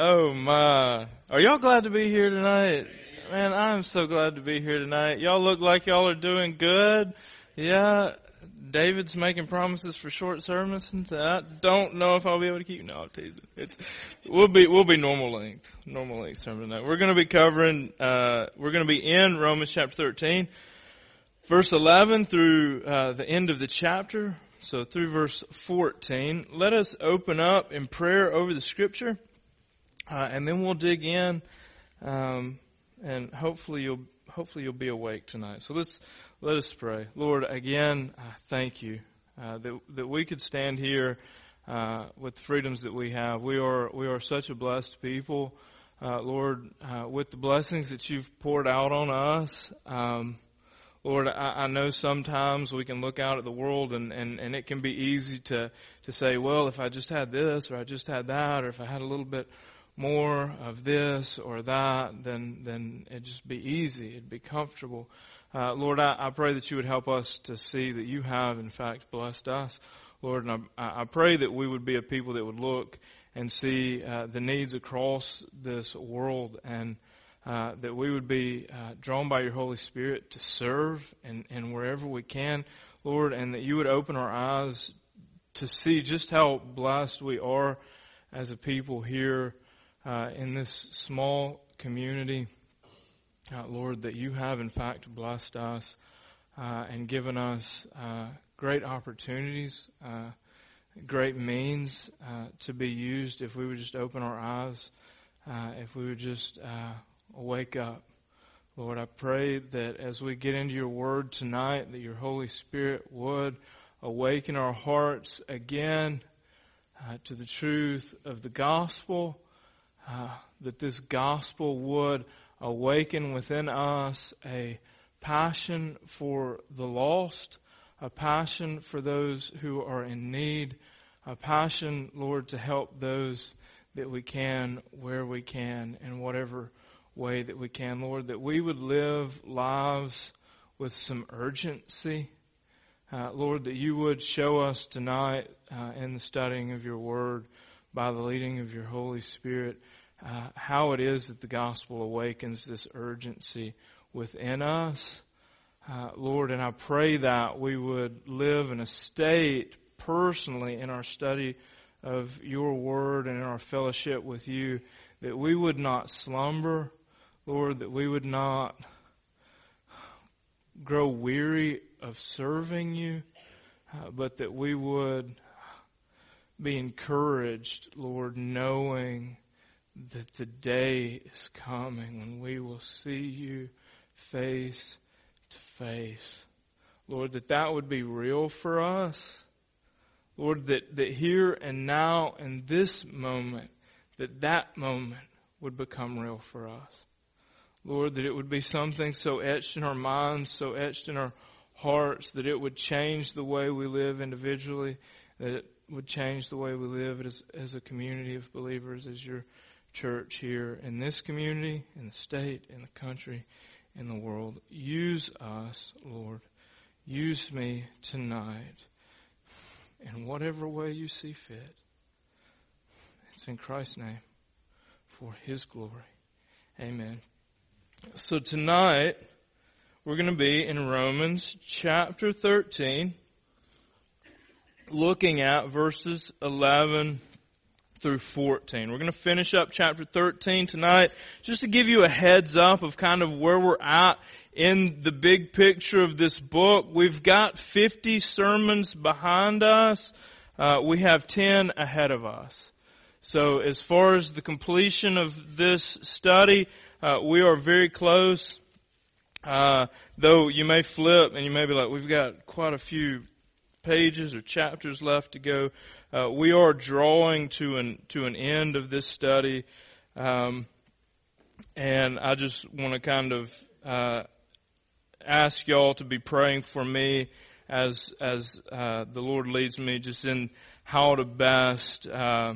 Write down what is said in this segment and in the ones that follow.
Oh my. Are y'all glad to be here tonight? Man, I'm so glad to be here tonight. Y'all look like y'all are doing good. Yeah. David's making promises for short sermons and I don't know if I'll be able to keep, no, I'm teasing. It's, we'll be, we'll be normal length, normal length sermon tonight. We're gonna be covering, uh, we're gonna be in Romans chapter 13, verse 11 through, uh, the end of the chapter. So through verse 14, let us open up in prayer over the scripture, uh, and then we'll dig in, um, and hopefully you'll hopefully you'll be awake tonight. So let's let us pray. Lord, again, uh, thank you uh, that that we could stand here uh, with the freedoms that we have. We are we are such a blessed people, uh, Lord, uh, with the blessings that you've poured out on us. Um, Lord, I, I know sometimes we can look out at the world and, and, and it can be easy to, to say, well, if I just had this or I just had that or if I had a little bit more of this or that, then, then it'd just be easy. It'd be comfortable. Uh, Lord, I, I pray that you would help us to see that you have in fact blessed us. Lord, and I, I pray that we would be a people that would look and see uh, the needs across this world and uh, that we would be uh, drawn by your Holy Spirit to serve and, and wherever we can, Lord, and that you would open our eyes to see just how blessed we are as a people here uh, in this small community. Uh, Lord, that you have in fact blessed us uh, and given us great opportunities, great means to be used if we would just open our eyes, if we would just wake up. Lord, I pray that as we get into your word tonight, that your Holy Spirit would awaken our hearts again uh, to the truth of the gospel, uh, that this gospel would awaken within us a passion for the lost, a passion for those who are in need, a passion, Lord, to help those that we can where we can in whatever way that we can, Lord, that we would live lives with some urgency. Uh, Lord, that you would show us tonight uh, in the studying of your word by the leading of your Holy Spirit uh, how it is that the gospel awakens this urgency within us. Uh, Lord, and I pray that we would live in a state personally in our study of your word and in our fellowship with you that we would not slumber, Lord, that we would not grow weary of serving you, uh, but that we would be encouraged, Lord, knowing that the day is coming when we will see you face to face. Lord, that that would be real for us. Lord, that, that here and now in this moment, that that moment would become real for us. Lord, that it would be something so etched in our minds, so etched in our hearts, that it would change the way we live individually, that it would change the way we live as, as a community of believers, as your church here in this community, in the state, in the country, in the world. Use us, Lord. Use me tonight in whatever way you see fit. It's in Christ's name for His glory. Amen. So tonight, we're going to be in Romans chapter 13, looking at verses 11 through 14. We're going to finish up chapter 13 tonight just to give you a heads up of kind of where we're at in the big picture of this book. We've got 50 sermons behind us. Uh, we have 10 ahead of us. So as far as the completion of this study, uh, we are very close. Uh, though you may flip and you may be like, we've got quite a few pages or chapters left to go. Uh, we are drawing to an to an end of this study, um, and I just want to kind of uh, ask y'all to be praying for me as as uh, the Lord leads me, just in how to best uh,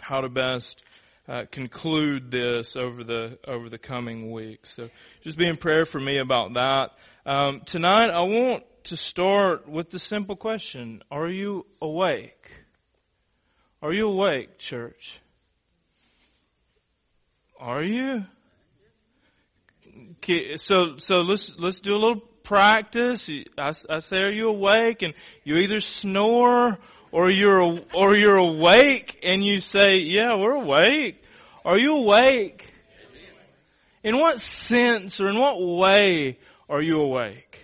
how to best uh, conclude this over the over the coming weeks. So just be in prayer for me about that. Um, tonight, I want to start with the simple question: Are you awake? Are you awake, church? Are you? So so let's let's do a little practice. I, I say, are you awake? And you either snore or you're or you're awake, and you say, yeah, we're awake. Are you awake? In what sense or in what way are you awake?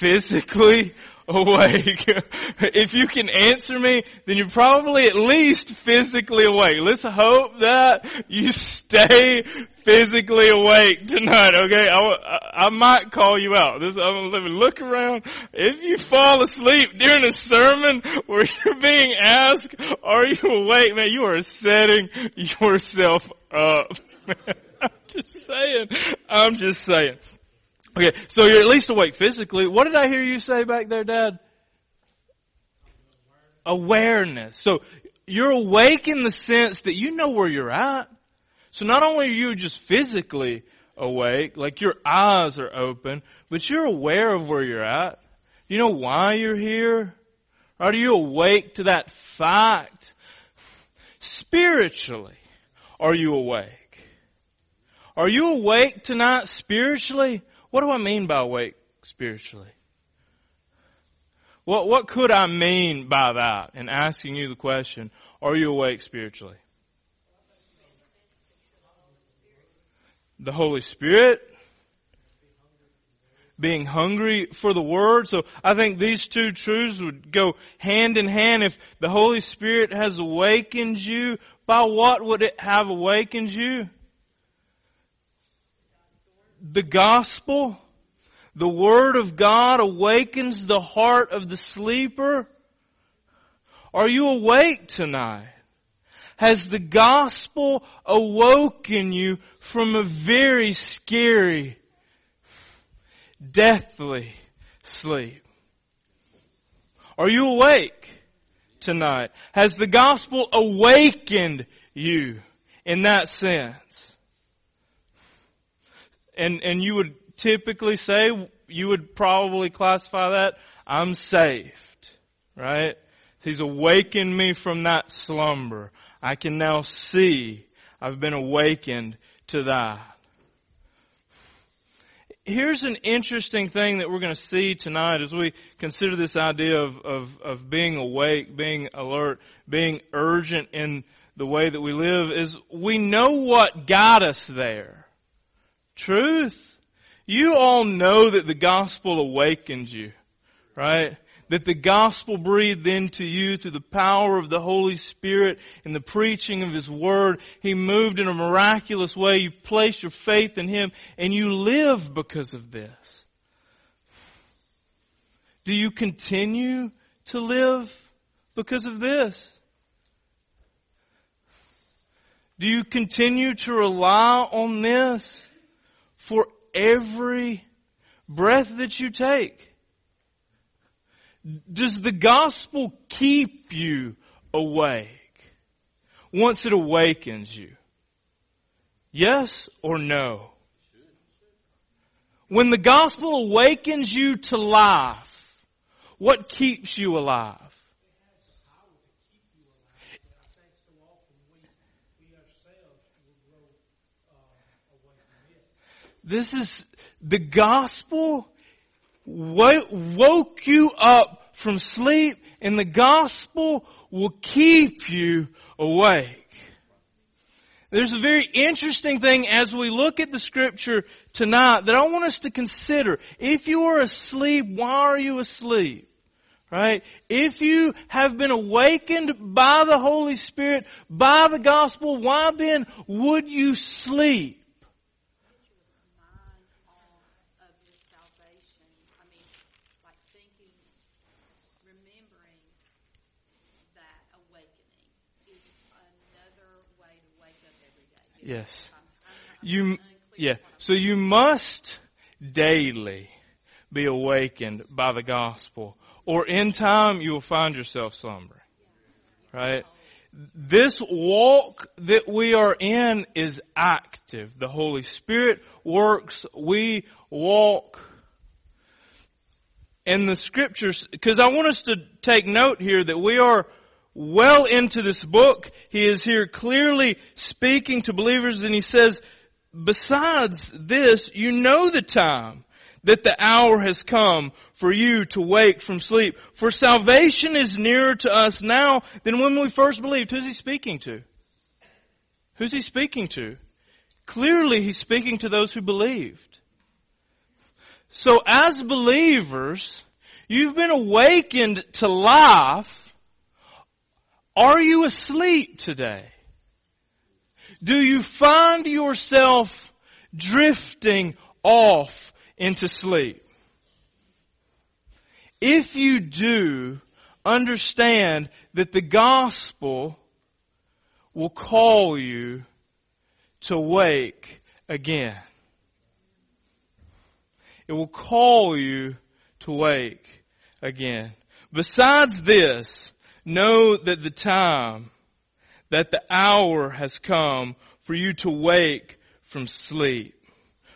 Physically awake. if you can answer me, then you're probably at least physically awake. Let's hope that you stay physically awake tonight, okay? I, I might call you out. This, I'm gonna look around. If you fall asleep during a sermon where you're being asked, are you awake? Man, you are setting yourself up. I'm just saying. I'm just saying. Okay, so you're at least awake physically. What did I hear you say back there, Dad? Awareness. So you're awake in the sense that you know where you're at. So not only are you just physically awake, like your eyes are open, but you're aware of where you're at. You know why you're here? Are you awake to that fact? Spiritually, are you awake? Are you awake tonight spiritually? What do I mean by awake spiritually? What, what could I mean by that in asking you the question, are you awake spiritually? The Holy Spirit, being hungry for the Word. So I think these two truths would go hand in hand. If the Holy Spirit has awakened you, by what would it have awakened you? The gospel, the word of God awakens the heart of the sleeper? Are you awake tonight? Has the gospel awoken you from a very scary, deathly sleep? Are you awake tonight? Has the gospel awakened you in that sense? And, and you would typically say, you would probably classify that, I'm saved. Right? He's awakened me from that slumber. I can now see I've been awakened to that. Here's an interesting thing that we're going to see tonight as we consider this idea of, of, of being awake, being alert, being urgent in the way that we live is we know what got us there truth. You all know that the gospel awakened you, right? That the gospel breathed into you through the power of the Holy Spirit and the preaching of His Word. He moved in a miraculous way. You placed your faith in Him and you live because of this. Do you continue to live because of this? Do you continue to rely on this? For every breath that you take? Does the gospel keep you awake once it awakens you? Yes or no? When the gospel awakens you to life, what keeps you alive? This is the gospel woke you up from sleep and the gospel will keep you awake. There's a very interesting thing as we look at the scripture tonight that I want us to consider. If you are asleep, why are you asleep? Right? If you have been awakened by the Holy Spirit, by the gospel, why then would you sleep? Yes. You, yeah. So you must daily be awakened by the gospel or in time you will find yourself slumbering. Right? This walk that we are in is active. The Holy Spirit works. We walk in the scriptures because I want us to take note here that we are well into this book. He is here clearly speaking to believers and he says, besides this, you know the time that the hour has come for you to wake from sleep. For salvation is nearer to us now than when we first believed. Who's he speaking to? Who's he speaking to? Clearly he's speaking to those who believed. So as believers, you've been awakened to life. Are you asleep today? Do you find yourself drifting off into sleep? If you do, understand that the gospel will call you to wake again. It will call you to wake again. Besides this, know that the time, that the hour has come for you to wake from sleep.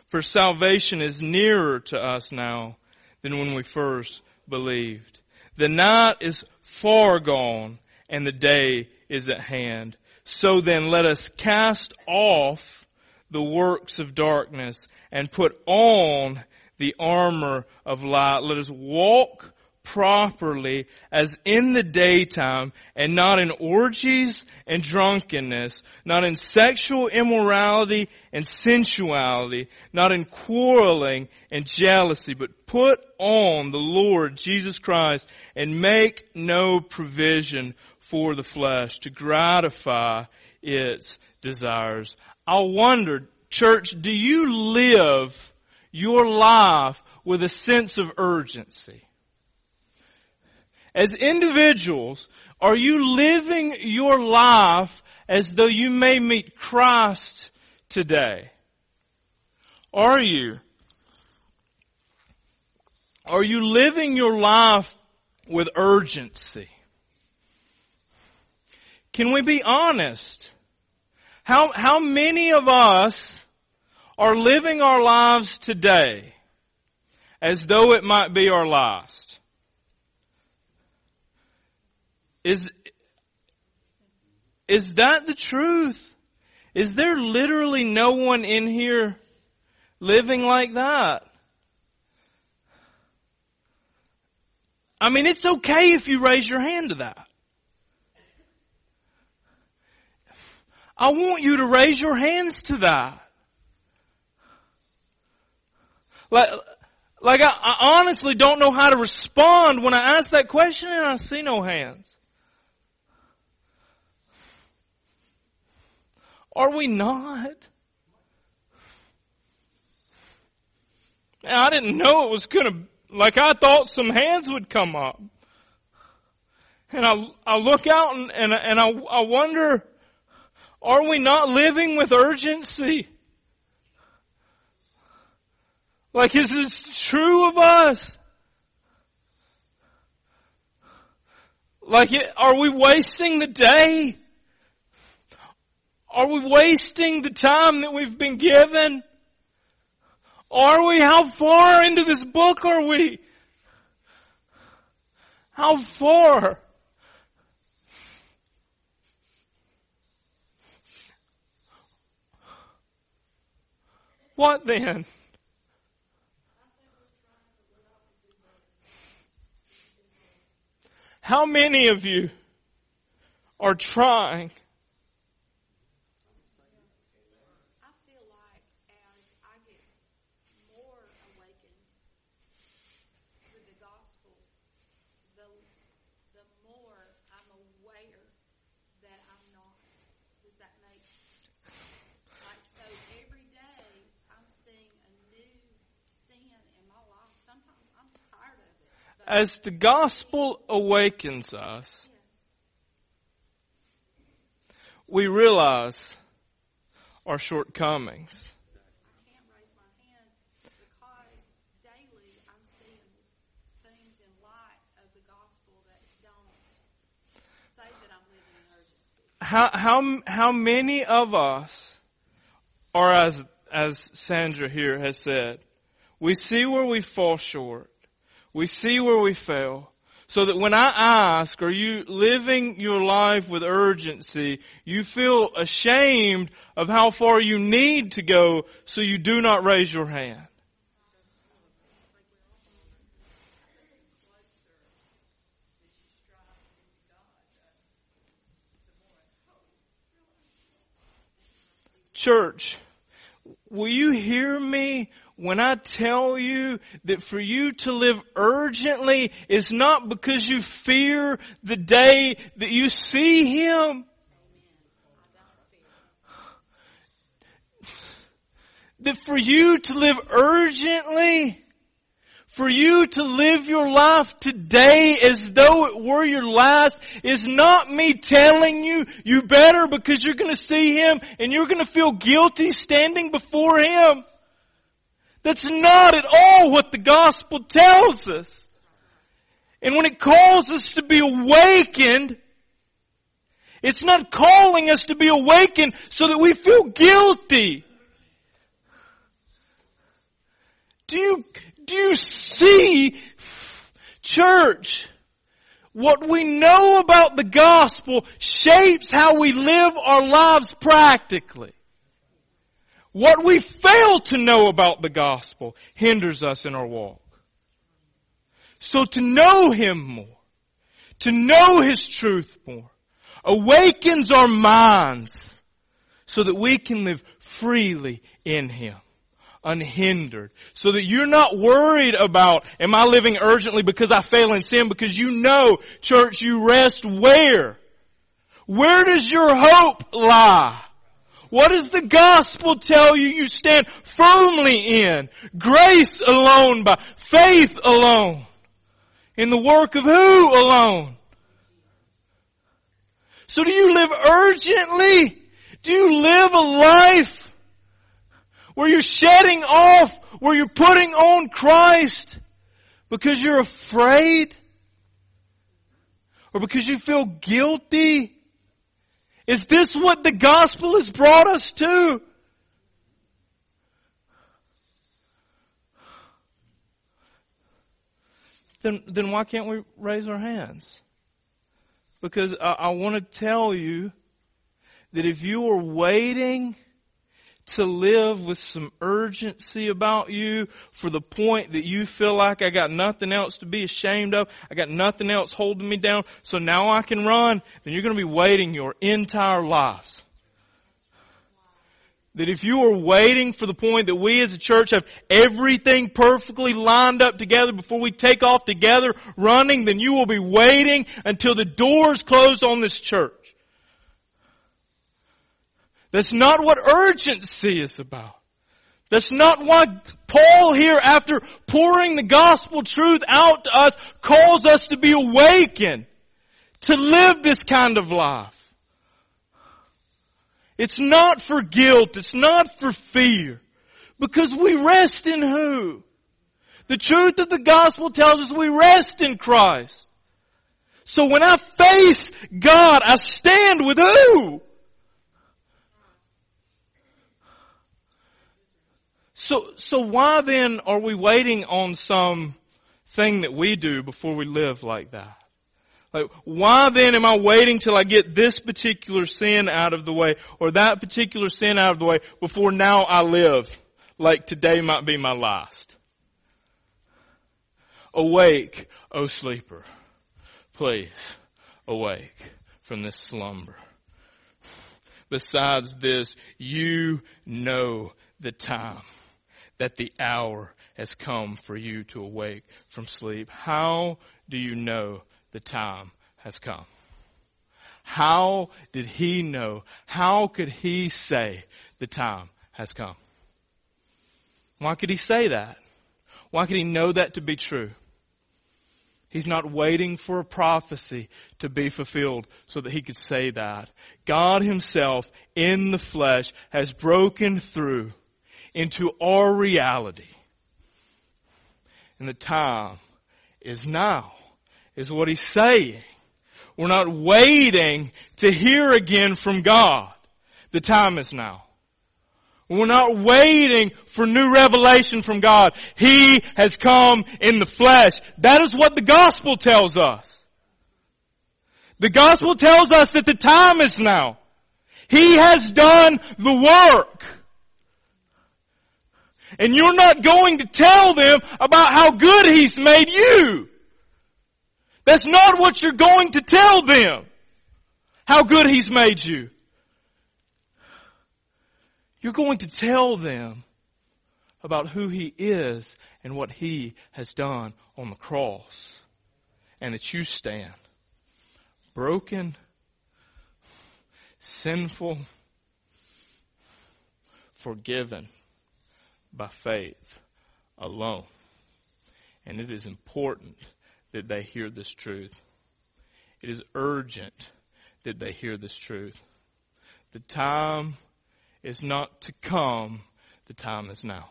For salvation is nearer to us now than when we first believed. The night is far gone and the day is at hand. So then let us cast off the works of darkness and put on the armor of light. Let us walk properly as in the daytime and not in orgies and drunkenness, not in sexual immorality and sensuality, not in quarreling and jealousy, but put on the Lord Jesus Christ and make no provision for the flesh to gratify its desires. I wonder, church, do you live your life with a sense of urgency? As individuals, are you living your life as though you may meet Christ today? Are you? Are you living your life with urgency? Can we be honest? How, how many of us are living our lives today as though it might be our last? Is, is that the truth? Is there literally no one in here living like that? I mean, it's okay if you raise your hand to that. I want you to raise your hands to that. Like, like I, I honestly don't know how to respond when I ask that question and I see no hands. Are we not? I didn't know it was gonna, like I thought some hands would come up. And I, I look out and, and, and I, I wonder, are we not living with urgency? Like, is this true of us? Like, are we wasting the day? Are we wasting the time that we've been given? Are we? How far into this book are we? How far? What then? How many of you are trying as the gospel awakens us, we realize our shortcomings. How, how, how many of us are as, as Sandra here has said, we see where we fall short. We see where we fail. So that when I ask, are you living your life with urgency, you feel ashamed of how far you need to go so you do not raise your hand. Church, will you hear me when I tell you that for you to live urgently is not because you fear the day that you see Him. That for you to live urgently, for you to live your life today as though it were your last is not me telling you you better because you're going to see Him and you're going to feel guilty standing before Him. That's not at all what the gospel tells us. And when it calls us to be awakened, it's not calling us to be awakened so that we feel guilty. Do you, do you see, church, what we know about the gospel shapes how we live our lives practically. What we fail to know about the gospel hinders us in our walk. So to know Him more, to know His truth more, awakens our minds so that we can live freely in Him, unhindered, so that you're not worried about, am I living urgently because I fail in sin? Because you know, church, you rest where? Where does your hope lie? What does the gospel tell you you stand firmly in? Grace alone by faith alone. In the work of who alone? So do you live urgently? Do you live a life where you're shedding off, where you're putting on Christ because you're afraid? Or because you feel guilty? Is this what the gospel has brought us to? Then, then why can't we raise our hands? Because I, I want to tell you that if you are waiting to live with some urgency about you for the point that you feel like I got nothing else to be ashamed of. I got nothing else holding me down. So now I can run. Then you're going to be waiting your entire lives. That if you are waiting for the point that we as a church have everything perfectly lined up together before we take off together running, then you will be waiting until the doors close on this church. That's not what urgency is about. That's not why Paul here, after pouring the gospel truth out to us, calls us to be awakened, to live this kind of life. It's not for guilt. It's not for fear. Because we rest in who? The truth of the gospel tells us we rest in Christ. So when I face God, I stand with who? So, so why then are we waiting on some thing that we do before we live like that? Like, why then am I waiting till I get this particular sin out of the way or that particular sin out of the way before now I live like today might be my last? Awake, O sleeper. Please, awake from this slumber. Besides this, you know the time that the hour has come for you to awake from sleep. How do you know the time has come? How did he know? How could he say the time has come? Why could he say that? Why could he know that to be true? He's not waiting for a prophecy to be fulfilled so that he could say that. God himself in the flesh has broken through into our reality. And the time is now, is what he's saying. We're not waiting to hear again from God. The time is now. We're not waiting for new revelation from God. He has come in the flesh. That is what the gospel tells us. The gospel tells us that the time is now. He has done the work. And you're not going to tell them about how good He's made you. That's not what you're going to tell them. How good He's made you. You're going to tell them about who He is and what He has done on the cross. And that you stand broken, sinful, forgiven by faith alone. And it is important that they hear this truth. It is urgent that they hear this truth. The time is not to come, the time is now.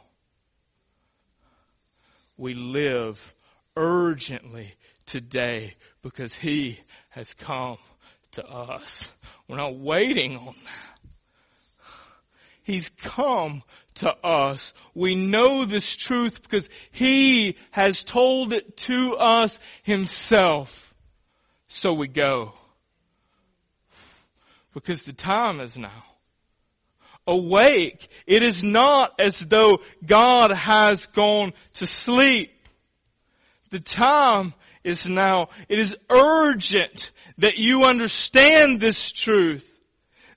We live urgently today because He has come to us. We're not waiting on that. He's come to us. We know this truth because He has told it to us Himself. So we go. Because the time is now. Awake. It is not as though God has gone to sleep. The time is now. It is urgent that you understand this truth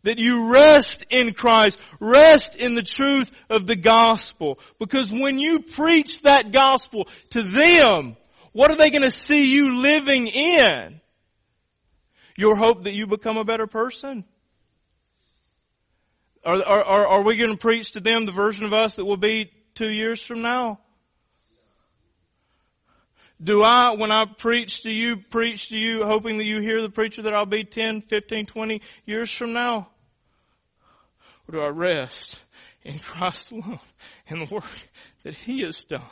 that you rest in Christ, rest in the truth of the gospel. Because when you preach that gospel to them, what are they going to see you living in? Your hope that you become a better person? Are, are, are we going to preach to them the version of us that will be two years from now? Do I, when I preach to you, preach to you hoping that you hear the preacher that I'll be 10, 15, 20 years from now? Or do I rest in Christ alone and the work that He has done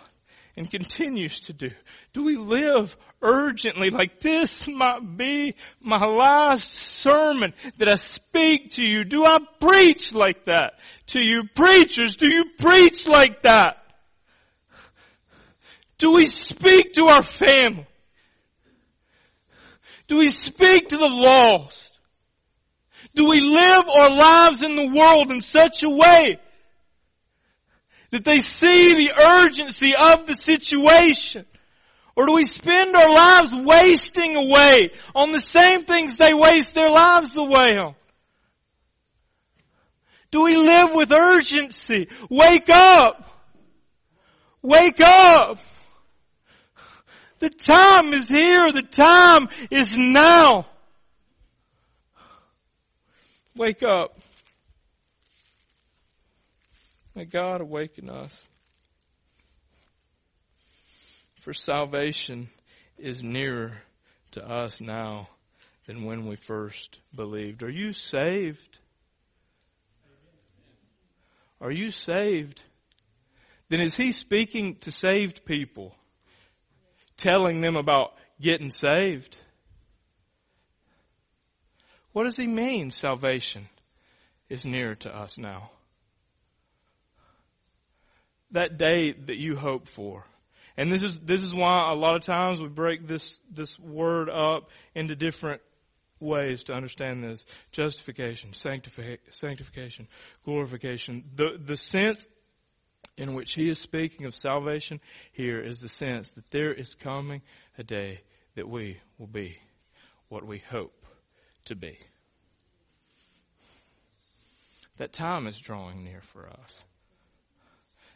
and continues to do? Do we live urgently like this might be my last sermon that I speak to you? Do I preach like that to you preachers? Do you preach like that? Do we speak to our family? Do we speak to the lost? Do we live our lives in the world in such a way that they see the urgency of the situation? Or do we spend our lives wasting away on the same things they waste their lives away on? Do we live with urgency? Wake up! Wake up! The time is here. The time is now. Wake up. May God awaken us. For salvation is nearer to us now than when we first believed. Are you saved? Are you saved? Then is he speaking to saved people, telling them about getting saved? What does he mean, salvation is nearer to us now? That day that you hope for. And this is, this is why a lot of times we break this, this word up into different ways to understand this. Justification, sanctification, glorification. The, the sense in which he is speaking of salvation here is the sense that there is coming a day that we will be what we hope to be. That time is drawing near for us.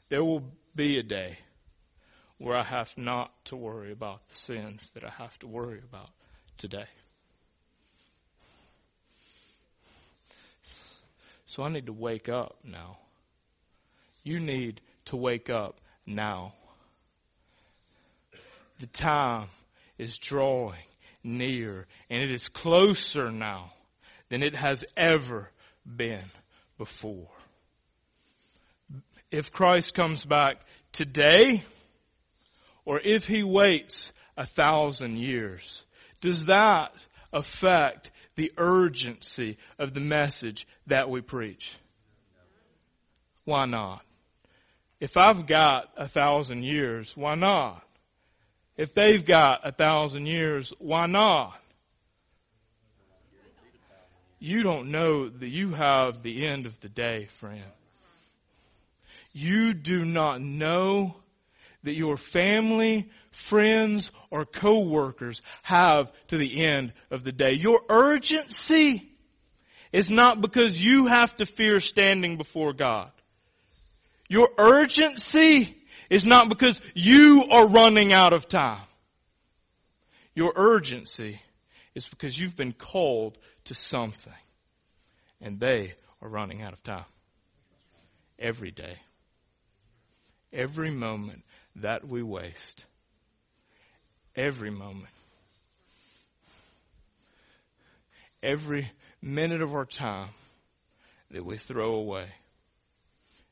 There will be a day where I have not to worry about the sins that I have to worry about today. So I need to wake up now. You need to wake up now. The time is drawing near and it is closer now than it has ever been before. If Christ comes back today or if he waits a thousand years, does that affect the urgency of the message that we preach? why not? If I've got a thousand years, why not? If they've got a thousand years, why not? You don't know that you have the end of the day, friend. You do not know that your family, friends, or coworkers have to the end of the day. Your urgency is not because you have to fear standing before God. Your urgency is not because you are running out of time. Your urgency is because you've been called to something and they are running out of time. Every day. Every moment that we waste. Every moment. Every minute of our time that we throw away.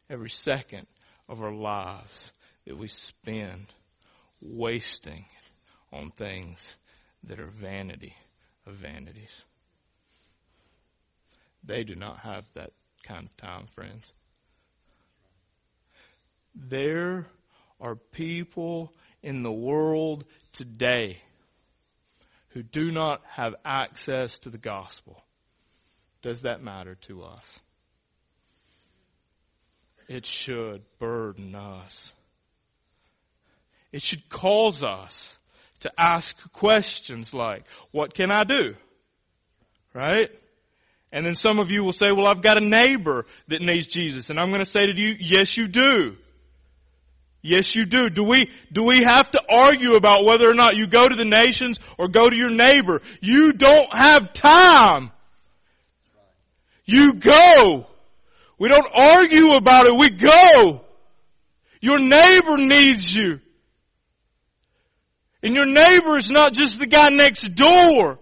Every second of our lives that we spend wasting on things that are vanity of vanities. They do not have that kind of time, friends. There are people in the world today who do not have access to the gospel. Does that matter to us? It should burden us. It should cause us to ask questions like, what can I do? Right? And then some of you will say, well, I've got a neighbor that needs Jesus. And I'm going to say to you, yes, you do. Yes, you do. Do we, do we have to argue about whether or not you go to the nations or go to your neighbor? You don't have time. You go. We don't argue about it. We go. Your neighbor needs you. And your neighbor is not just the guy next door.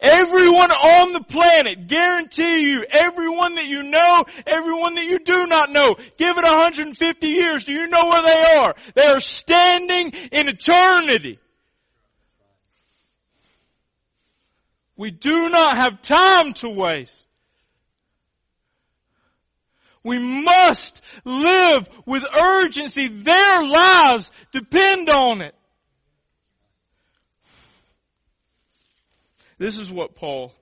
Everyone on the planet, guarantee you, everyone that you know, everyone that you do not know, give it 150 years, do you know where they are? They are standing in eternity. We do not have time to waste. We must live with urgency. Their lives depend on it. This is what Paul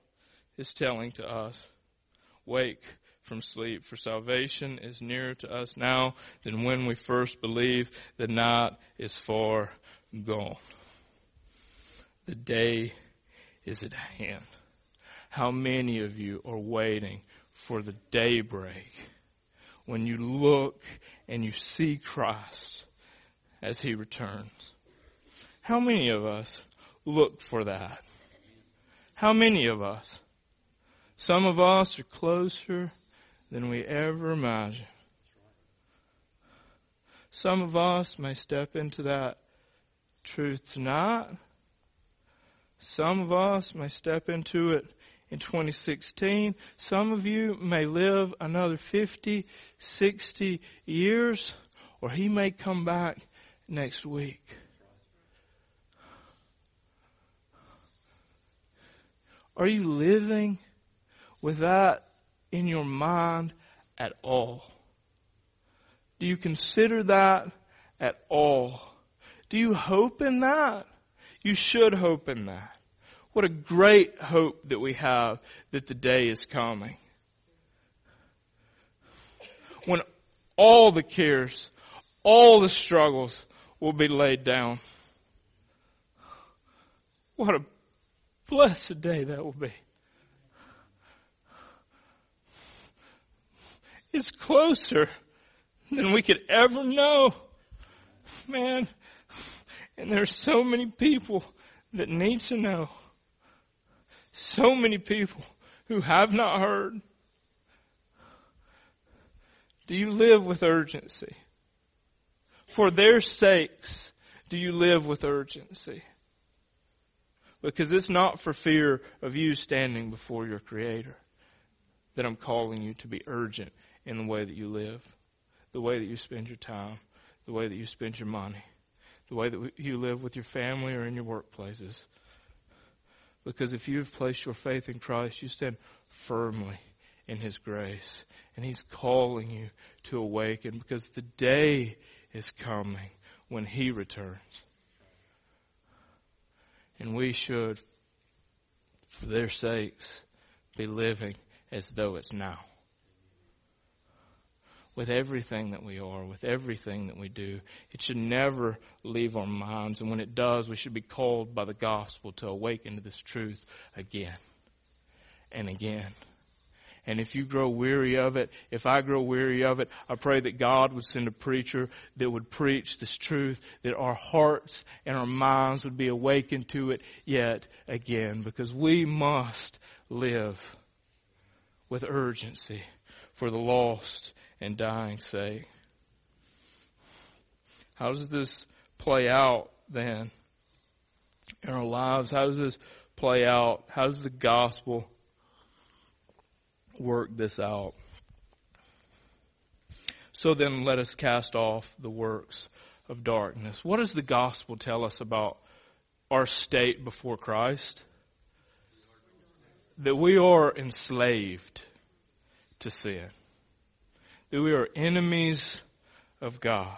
is telling to us. Wake from sleep, for salvation is nearer to us now than when we first believed. The night is far gone. The day is at hand. How many of you are waiting for the daybreak when you look and you see Christ as He returns? How many of us look for that? How many of us? Some of us are closer than we ever imagined. Some of us may step into that truth tonight. Some of us may step into it in 2016. Some of you may live another 50, 60 years, or he may come back next week. Are you living with that in your mind at all? Do you consider that at all? Do you hope in that? You should hope in that. What a great hope that we have that the day is coming. When all the cares, all the struggles will be laid down. What a Blessed day that will be. It's closer than we could ever know. Man, and there's so many people that need to know. So many people who have not heard. Do you live with urgency? For their sakes, do you live with urgency? Because it's not for fear of you standing before your Creator that I'm calling you to be urgent in the way that you live, the way that you spend your time, the way that you spend your money, the way that you live with your family or in your workplaces. Because if you have placed your faith in Christ, you stand firmly in His grace. And He's calling you to awaken because the day is coming when He returns. And we should, for their sakes, be living as though it's now. With everything that we are, with everything that we do, it should never leave our minds. And when it does, we should be called by the gospel to awaken to this truth again and again. And if you grow weary of it, if I grow weary of it, I pray that God would send a preacher that would preach this truth, that our hearts and our minds would be awakened to it yet again, because we must live with urgency for the lost and dying sake. How does this play out then in our lives? How does this play out? How does the gospel work this out. So then let us cast off the works of darkness. What does the gospel tell us about our state before Christ? That we are enslaved to sin. That we are enemies of God.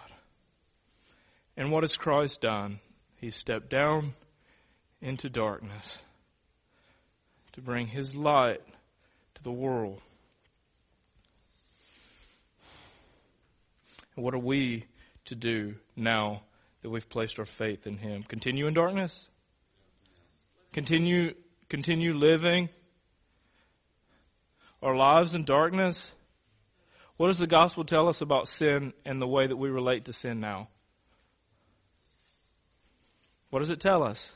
And what has Christ done? He stepped down into darkness to bring His light the world. And what are we to do now that we've placed our faith in Him? Continue in darkness? Continue, continue living our lives in darkness? What does the gospel tell us about sin and the way that we relate to sin now? What does it tell us?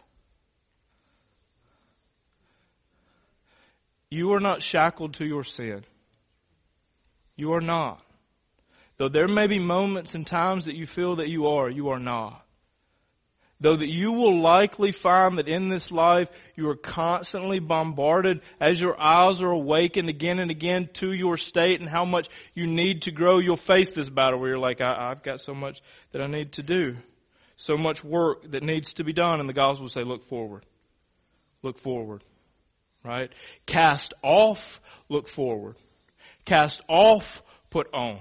You are not shackled to your sin. You are not. Though there may be moments and times that you feel that you are, you are not. Though that you will likely find that in this life you are constantly bombarded as your eyes are awakened again and again to your state and how much you need to grow, you'll face this battle where you're like, I, have got so much that I need to do. So much work that needs to be done. And the gospel will say, look forward. Look forward right? Cast off, look forward. Cast off, put on.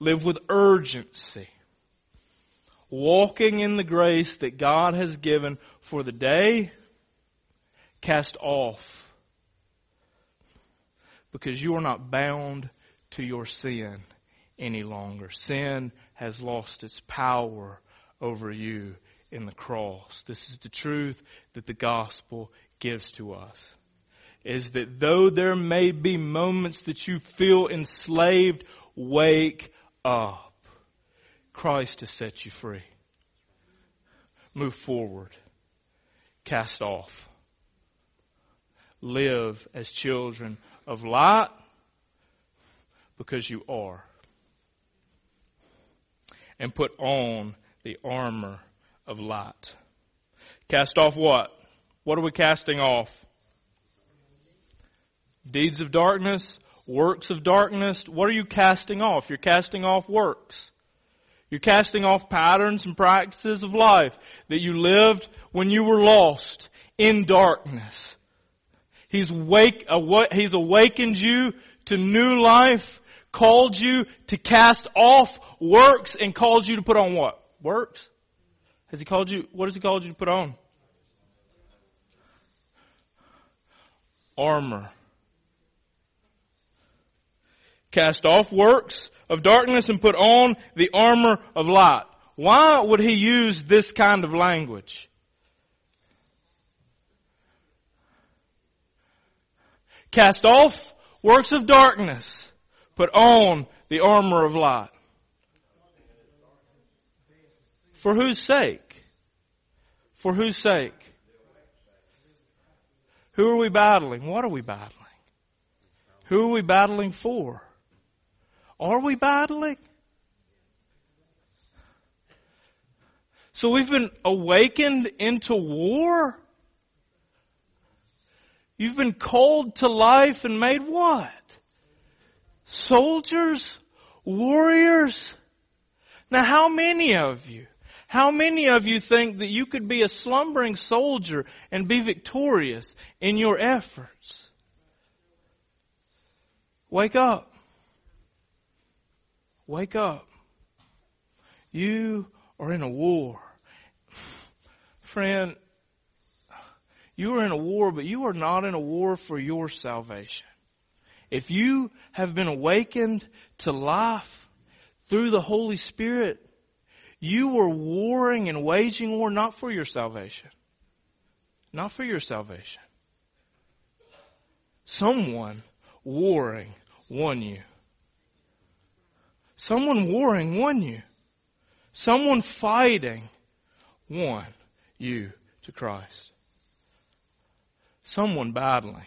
Live with urgency. Walking in the grace that God has given for the day, cast off. Because you are not bound to your sin any longer. Sin has lost its power over you in the cross. This is the truth that the gospel gives to us is that though there may be moments that you feel enslaved, wake up. Christ has set you free. Move forward. Cast off. Live as children of light because you are. And put on the armor of light. Cast off what? What are we casting off? Deeds of darkness, works of darkness. What are you casting off? You're casting off works. You're casting off patterns and practices of life that you lived when you were lost in darkness. He's wake, he's awakened you to new life, called you to cast off works and called you to put on what? Works? Has he called you, what has he called you to put on? Armor. Cast off works of darkness and put on the armor of light. Why would he use this kind of language? Cast off works of darkness. Put on the armor of light. For whose sake? For whose sake? Who are we battling? What are we battling? Who are we battling for? Are we battling? So we've been awakened into war? You've been called to life and made what? Soldiers? Warriors? Now how many of you how many of you think that you could be a slumbering soldier and be victorious in your efforts? Wake up. Wake up. You are in a war. Friend, you are in a war, but you are not in a war for your salvation. If you have been awakened to life through the Holy Spirit, you were warring and waging war not for your salvation. Not for your salvation. Someone warring won you. Someone warring won you. Someone fighting won you to Christ. Someone battling.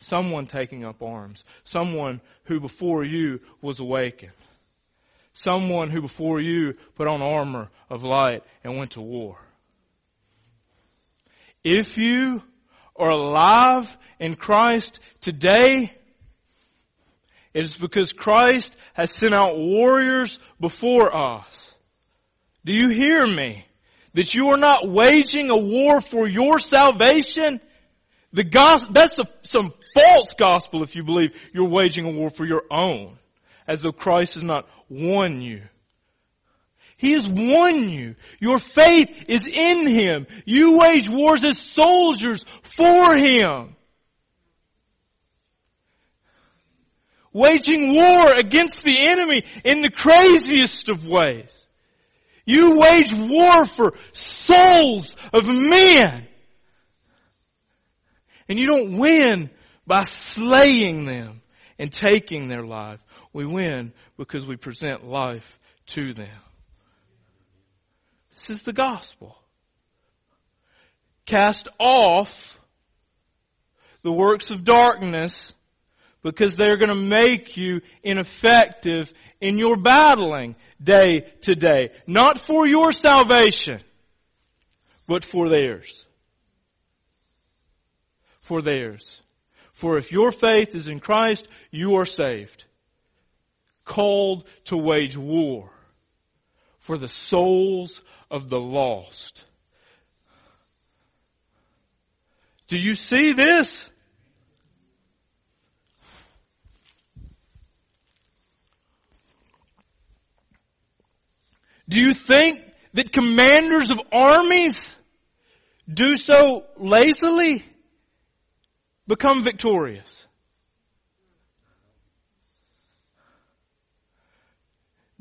Someone taking up arms. Someone who before you was awakened. Someone who before you put on armor of light and went to war. If you are alive in Christ today, it is because Christ has sent out warriors before us. Do you hear me? That you are not waging a war for your salvation. The gospel, that's a, some false gospel if you believe you're waging a war for your own. As though Christ is not won you. He has won you. Your faith is in Him. You wage wars as soldiers for Him. Waging war against the enemy in the craziest of ways. You wage war for souls of men. And you don't win by slaying them and taking their life. We win because we present life to them. This is the gospel. Cast off the works of darkness because they're going to make you ineffective in your battling day to day. Not for your salvation, but for theirs. For theirs. For if your faith is in Christ, you are saved called to wage war for the souls of the lost. Do you see this? Do you think that commanders of armies do so lazily become victorious?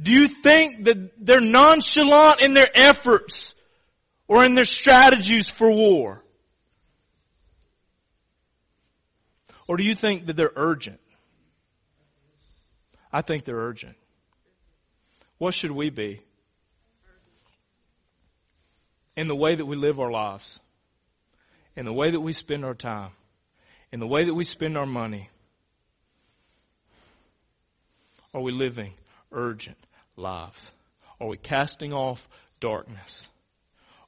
Do you think that they're nonchalant in their efforts or in their strategies for war? Or do you think that they're urgent? I think they're urgent. What should we be? In the way that we live our lives, in the way that we spend our time, in the way that we spend our money. Are we living urgent? Lives? Are we casting off darkness?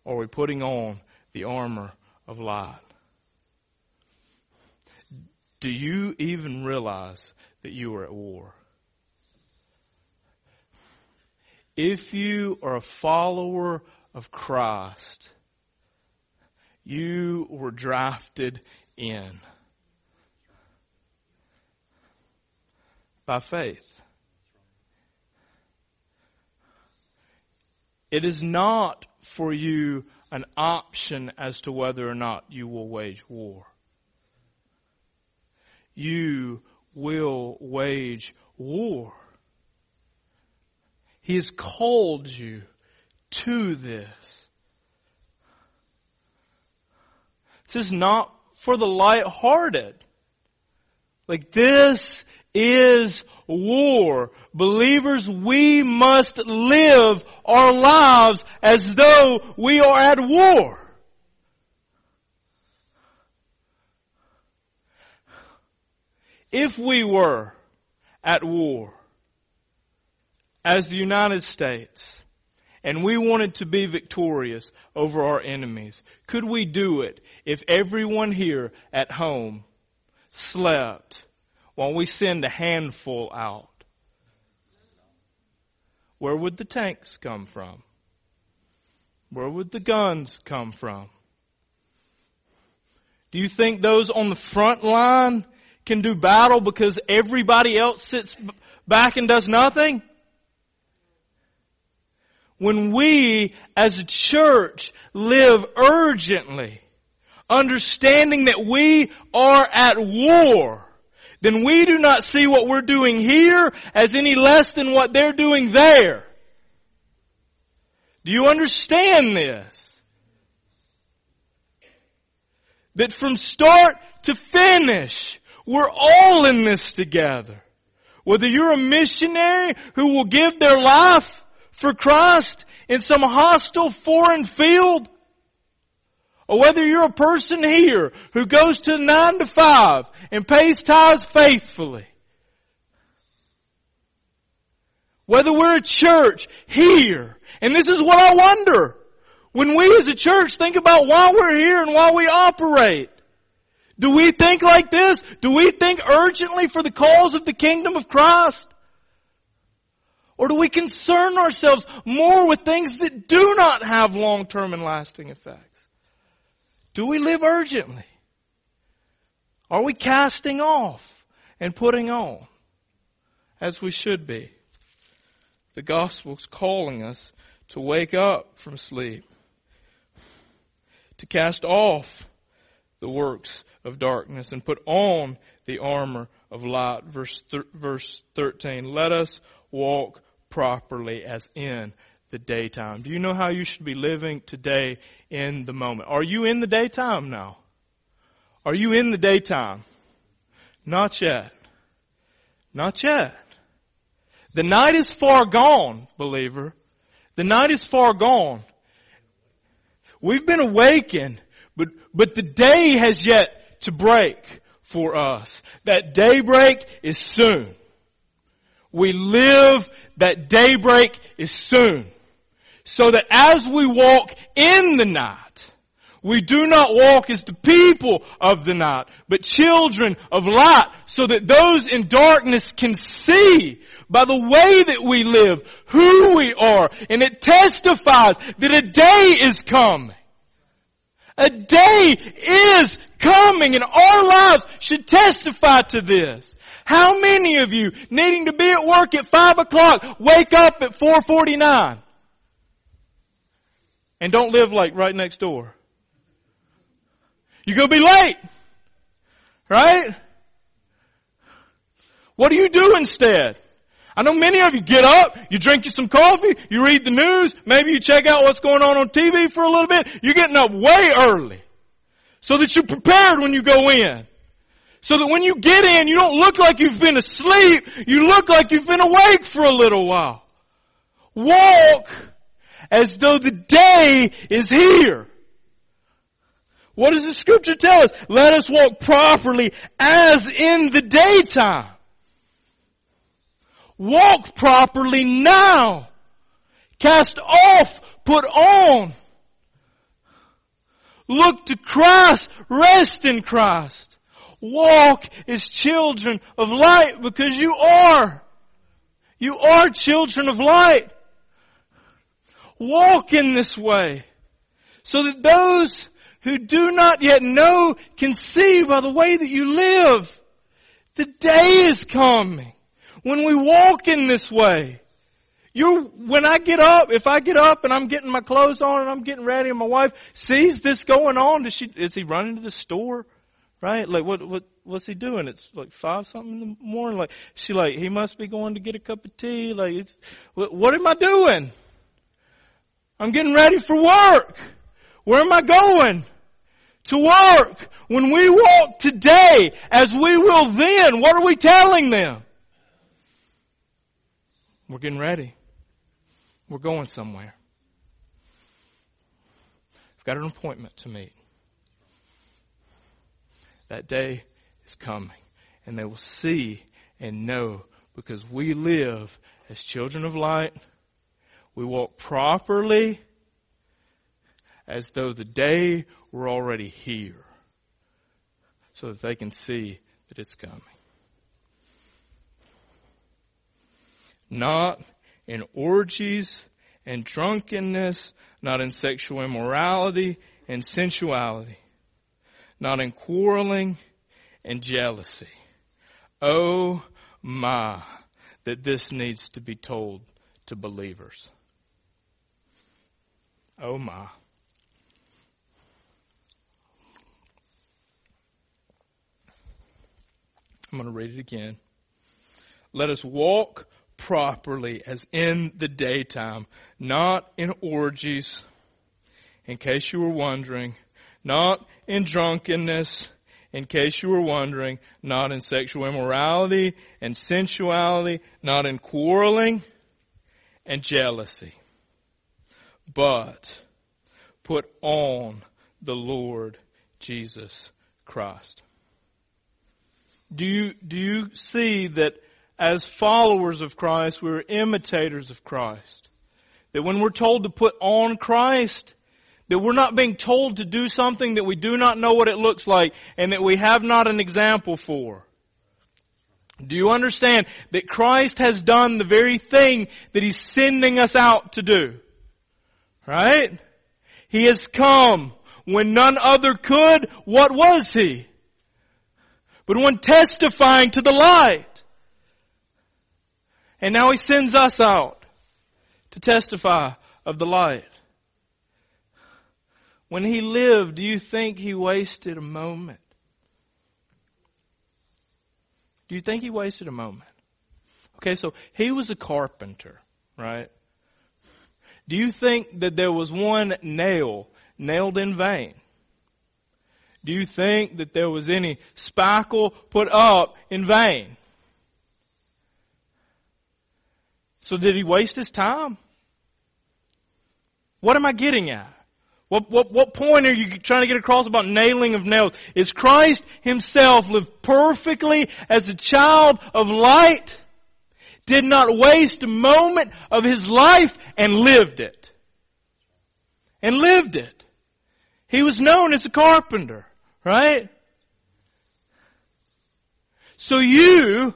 Are we putting on the armor of light? Do you even realize that you are at war? If you are a follower of Christ, you were drafted in by faith. It is not for you an option as to whether or not you will wage war. You will wage war. He has called you to this. This is not for the light-hearted. Like this is war. Believers, we must live our lives as though we are at war. If we were at war as the United States and we wanted to be victorious over our enemies, could we do it if everyone here at home slept while we send a handful out? Where would the tanks come from? Where would the guns come from? Do you think those on the front line can do battle because everybody else sits back and does nothing? When we as a church live urgently, understanding that we are at war, then we do not see what we're doing here as any less than what they're doing there. Do you understand this? That from start to finish, we're all in this together. Whether you're a missionary who will give their life for Christ in some hostile foreign field, or whether you're a person here who goes to nine to five and pays tithes faithfully. Whether we're a church here, and this is what I wonder. When we as a church think about why we're here and why we operate, do we think like this? Do we think urgently for the cause of the kingdom of Christ? Or do we concern ourselves more with things that do not have long-term and lasting effects? Do we live urgently? Are we casting off and putting on as we should be? The gospel's calling us to wake up from sleep, to cast off the works of darkness and put on the armor of light. Verse, verse 13. Let us walk properly as in the daytime. Do you know how you should be living today in the moment? Are you in the daytime now? Are you in the daytime? Not yet. Not yet. The night is far gone, believer. The night is far gone. We've been awakened, but, but the day has yet to break for us. That daybreak is soon. We live that daybreak is soon. So that as we walk in the night, we do not walk as the people of the night, but children of light, so that those in darkness can see by the way that we live who we are. And it testifies that a day is coming. A day is coming and our lives should testify to this. How many of you needing to be at work at 5 o'clock wake up at 449? And don't live like right next door. You're gonna be late. Right? What do you do instead? I know many of you get up, you drink you some coffee, you read the news, maybe you check out what's going on on TV for a little bit. You're getting up way early. So that you're prepared when you go in. So that when you get in, you don't look like you've been asleep, you look like you've been awake for a little while. Walk as though the day is here. What does the scripture tell us? Let us walk properly as in the daytime. Walk properly now. Cast off, put on. Look to Christ, rest in Christ. Walk as children of light because you are. You are children of light. Walk in this way so that those who do not yet know can see by the way that you live. The day is coming when we walk in this way. You, when I get up, if I get up and I'm getting my clothes on and I'm getting ready and my wife sees this going on, does she, is he running to the store? Right? Like what, what, what's he doing? It's like five something in the morning. Like, she like, he must be going to get a cup of tea. Like, what, what am I doing? I'm getting ready for work. Where am I going? To work. When we walk today, as we will then, what are we telling them? We're getting ready. We're going somewhere. I've got an appointment to meet. That day is coming. And they will see and know because we live as children of light. We walk properly as though the day were already here so that they can see that it's coming. Not in orgies and drunkenness, not in sexual immorality and sensuality, not in quarreling and jealousy, Oh my, that this needs to be told to believers. Oh my. I'm going to read it again. Let us walk properly as in the daytime, not in orgies, in case you were wondering, not in drunkenness, in case you were wondering, not in sexual immorality and sensuality, not in quarreling and jealousy, but put on the Lord Jesus Christ. Do you, do you see that as followers of Christ, we're imitators of Christ? That when we're told to put on Christ, that we're not being told to do something that we do not know what it looks like and that we have not an example for. Do you understand that Christ has done the very thing that He's sending us out to do? Right? He has come when none other could. What was He? but one testifying to the light. And now he sends us out to testify of the light. When he lived, do you think he wasted a moment? Do you think he wasted a moment? Okay, so he was a carpenter, right? Do you think that there was one nail nailed in vain? Do you think that there was any spackle put up in vain? So did he waste his time? What am I getting at? What, what, what point are you trying to get across about nailing of nails? Is Christ himself lived perfectly as a child of light? Did not waste a moment of his life and lived it. And lived it. He was known as a carpenter. Right? So you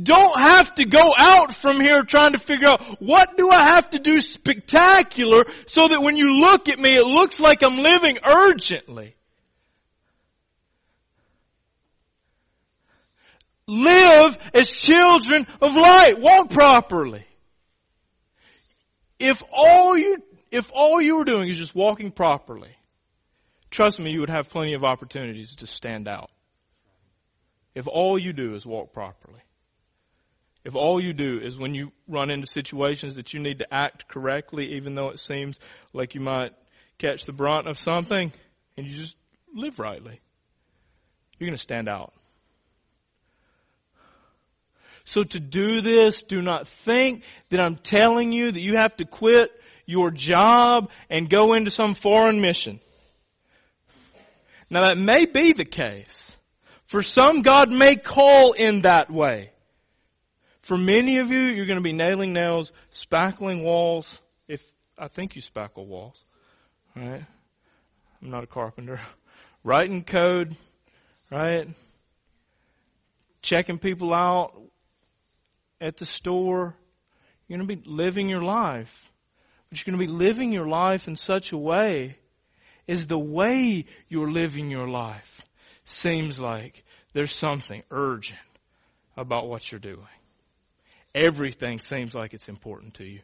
don't have to go out from here trying to figure out what do I have to do spectacular so that when you look at me it looks like I'm living urgently. Live as children of light. Walk properly. If all you, if all you were doing is just walking properly, trust me, you would have plenty of opportunities to stand out. If all you do is walk properly. If all you do is when you run into situations that you need to act correctly, even though it seems like you might catch the brunt of something, and you just live rightly, you're going to stand out. So to do this, do not think that I'm telling you that you have to quit your job and go into some foreign mission. Now that may be the case. For some, God may call in that way. For many of you, you're going to be nailing nails, spackling walls. If I think you spackle walls, right? I'm not a carpenter. Writing code, right? Checking people out at the store. You're going to be living your life. But you're going to be living your life in such a way is the way you're living your life seems like there's something urgent about what you're doing. Everything seems like it's important to you.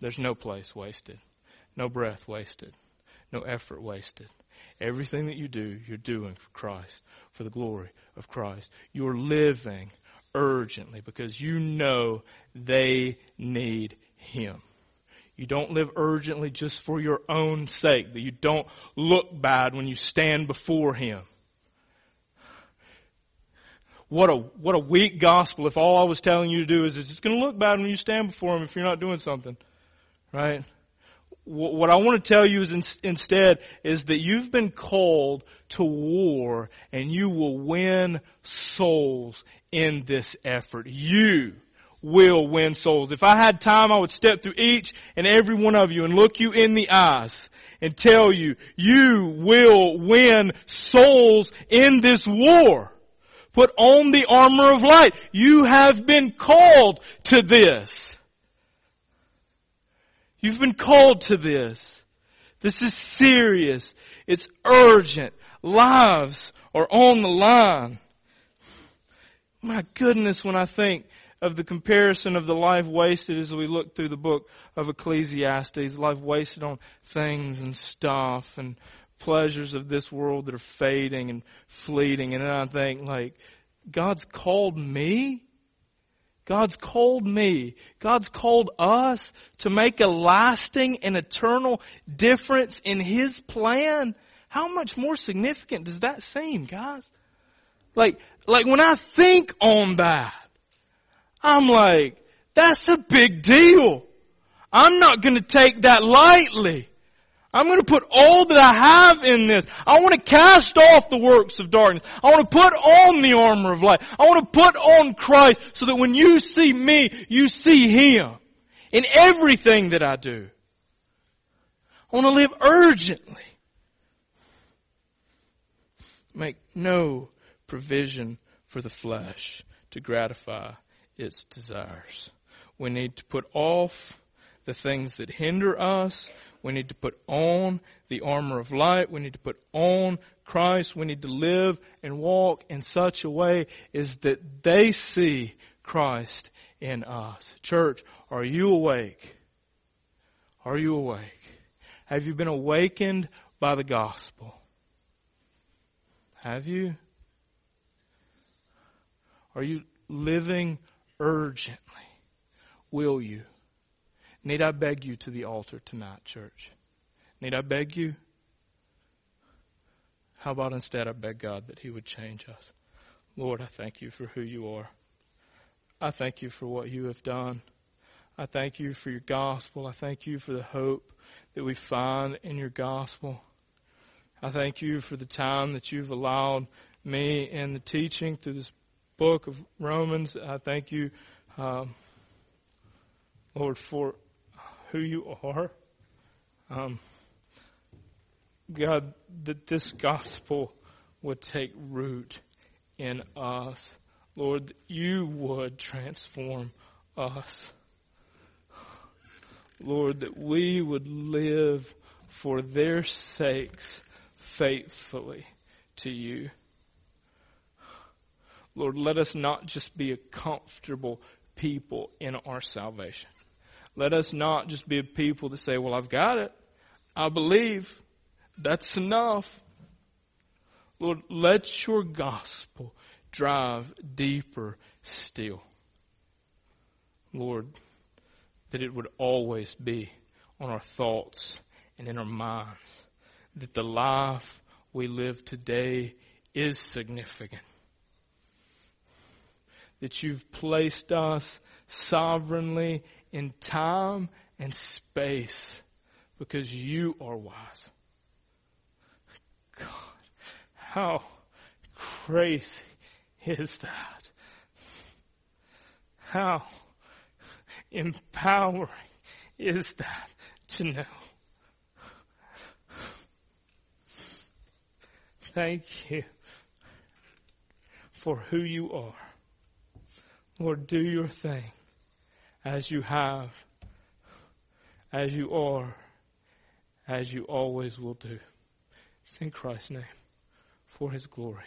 There's no place wasted, no breath wasted, no effort wasted. Everything that you do, you're doing for Christ, for the glory of Christ. You're living urgently because you know they need Him. You don't live urgently just for your own sake, that you don't look bad when you stand before Him. What a, what a weak gospel if all I was telling you to do is it's going to look bad when you stand before Him if you're not doing something. Right? What I want to tell you is in, instead is that you've been called to war and you will win souls in this effort. You will win souls. If I had time, I would step through each and every one of you and look you in the eyes and tell you, you will win souls in this war. Put on the armor of light. You have been called to this. You've been called to this. This is serious. It's urgent. Lives are on the line. My goodness, when I think of the comparison of the life wasted as we look through the book of Ecclesiastes, life wasted on things and stuff and pleasures of this world that are fading and fleeting. And then I think like, God's called me? God's called me. God's called us to make a lasting and eternal difference in His plan. How much more significant does that seem, guys? Like, like when I think on that, I'm like, that's a big deal. I'm not gonna take that lightly. I'm going to put all that I have in this. I want to cast off the works of darkness. I want to put on the armor of light. I want to put on Christ so that when you see me, you see Him in everything that I do. I want to live urgently. Make no provision for the flesh to gratify its desires. We need to put off the things that hinder us. We need to put on the armor of light. We need to put on Christ. We need to live and walk in such a way is that they see Christ in us. Church, are you awake? Are you awake? Have you been awakened by the gospel? Have you? Are you living urgently? Will you? Need I beg you to the altar tonight, church? Need I beg you? How about instead I beg God that He would change us? Lord, I thank you for who you are. I thank you for what you have done. I thank you for your gospel. I thank you for the hope that we find in your gospel. I thank you for the time that you've allowed me and the teaching through this book of Romans. I thank you, um, Lord, for who you are. Um, God, that this gospel would take root in us. Lord, you would transform us. Lord, that we would live for their sakes faithfully to you. Lord, let us not just be a comfortable people in our salvation. Let us not just be a people that say, well, I've got it. I believe. That's enough. Lord, let your gospel drive deeper still. Lord, that it would always be on our thoughts and in our minds. That the life we live today is significant. That you've placed us sovereignly in time and space because you are wise. God, how crazy is that? How empowering is that to know? Thank you for who you are. Lord, do your thing as you have, as you are, as you always will do. It's in Christ's name, for his glory.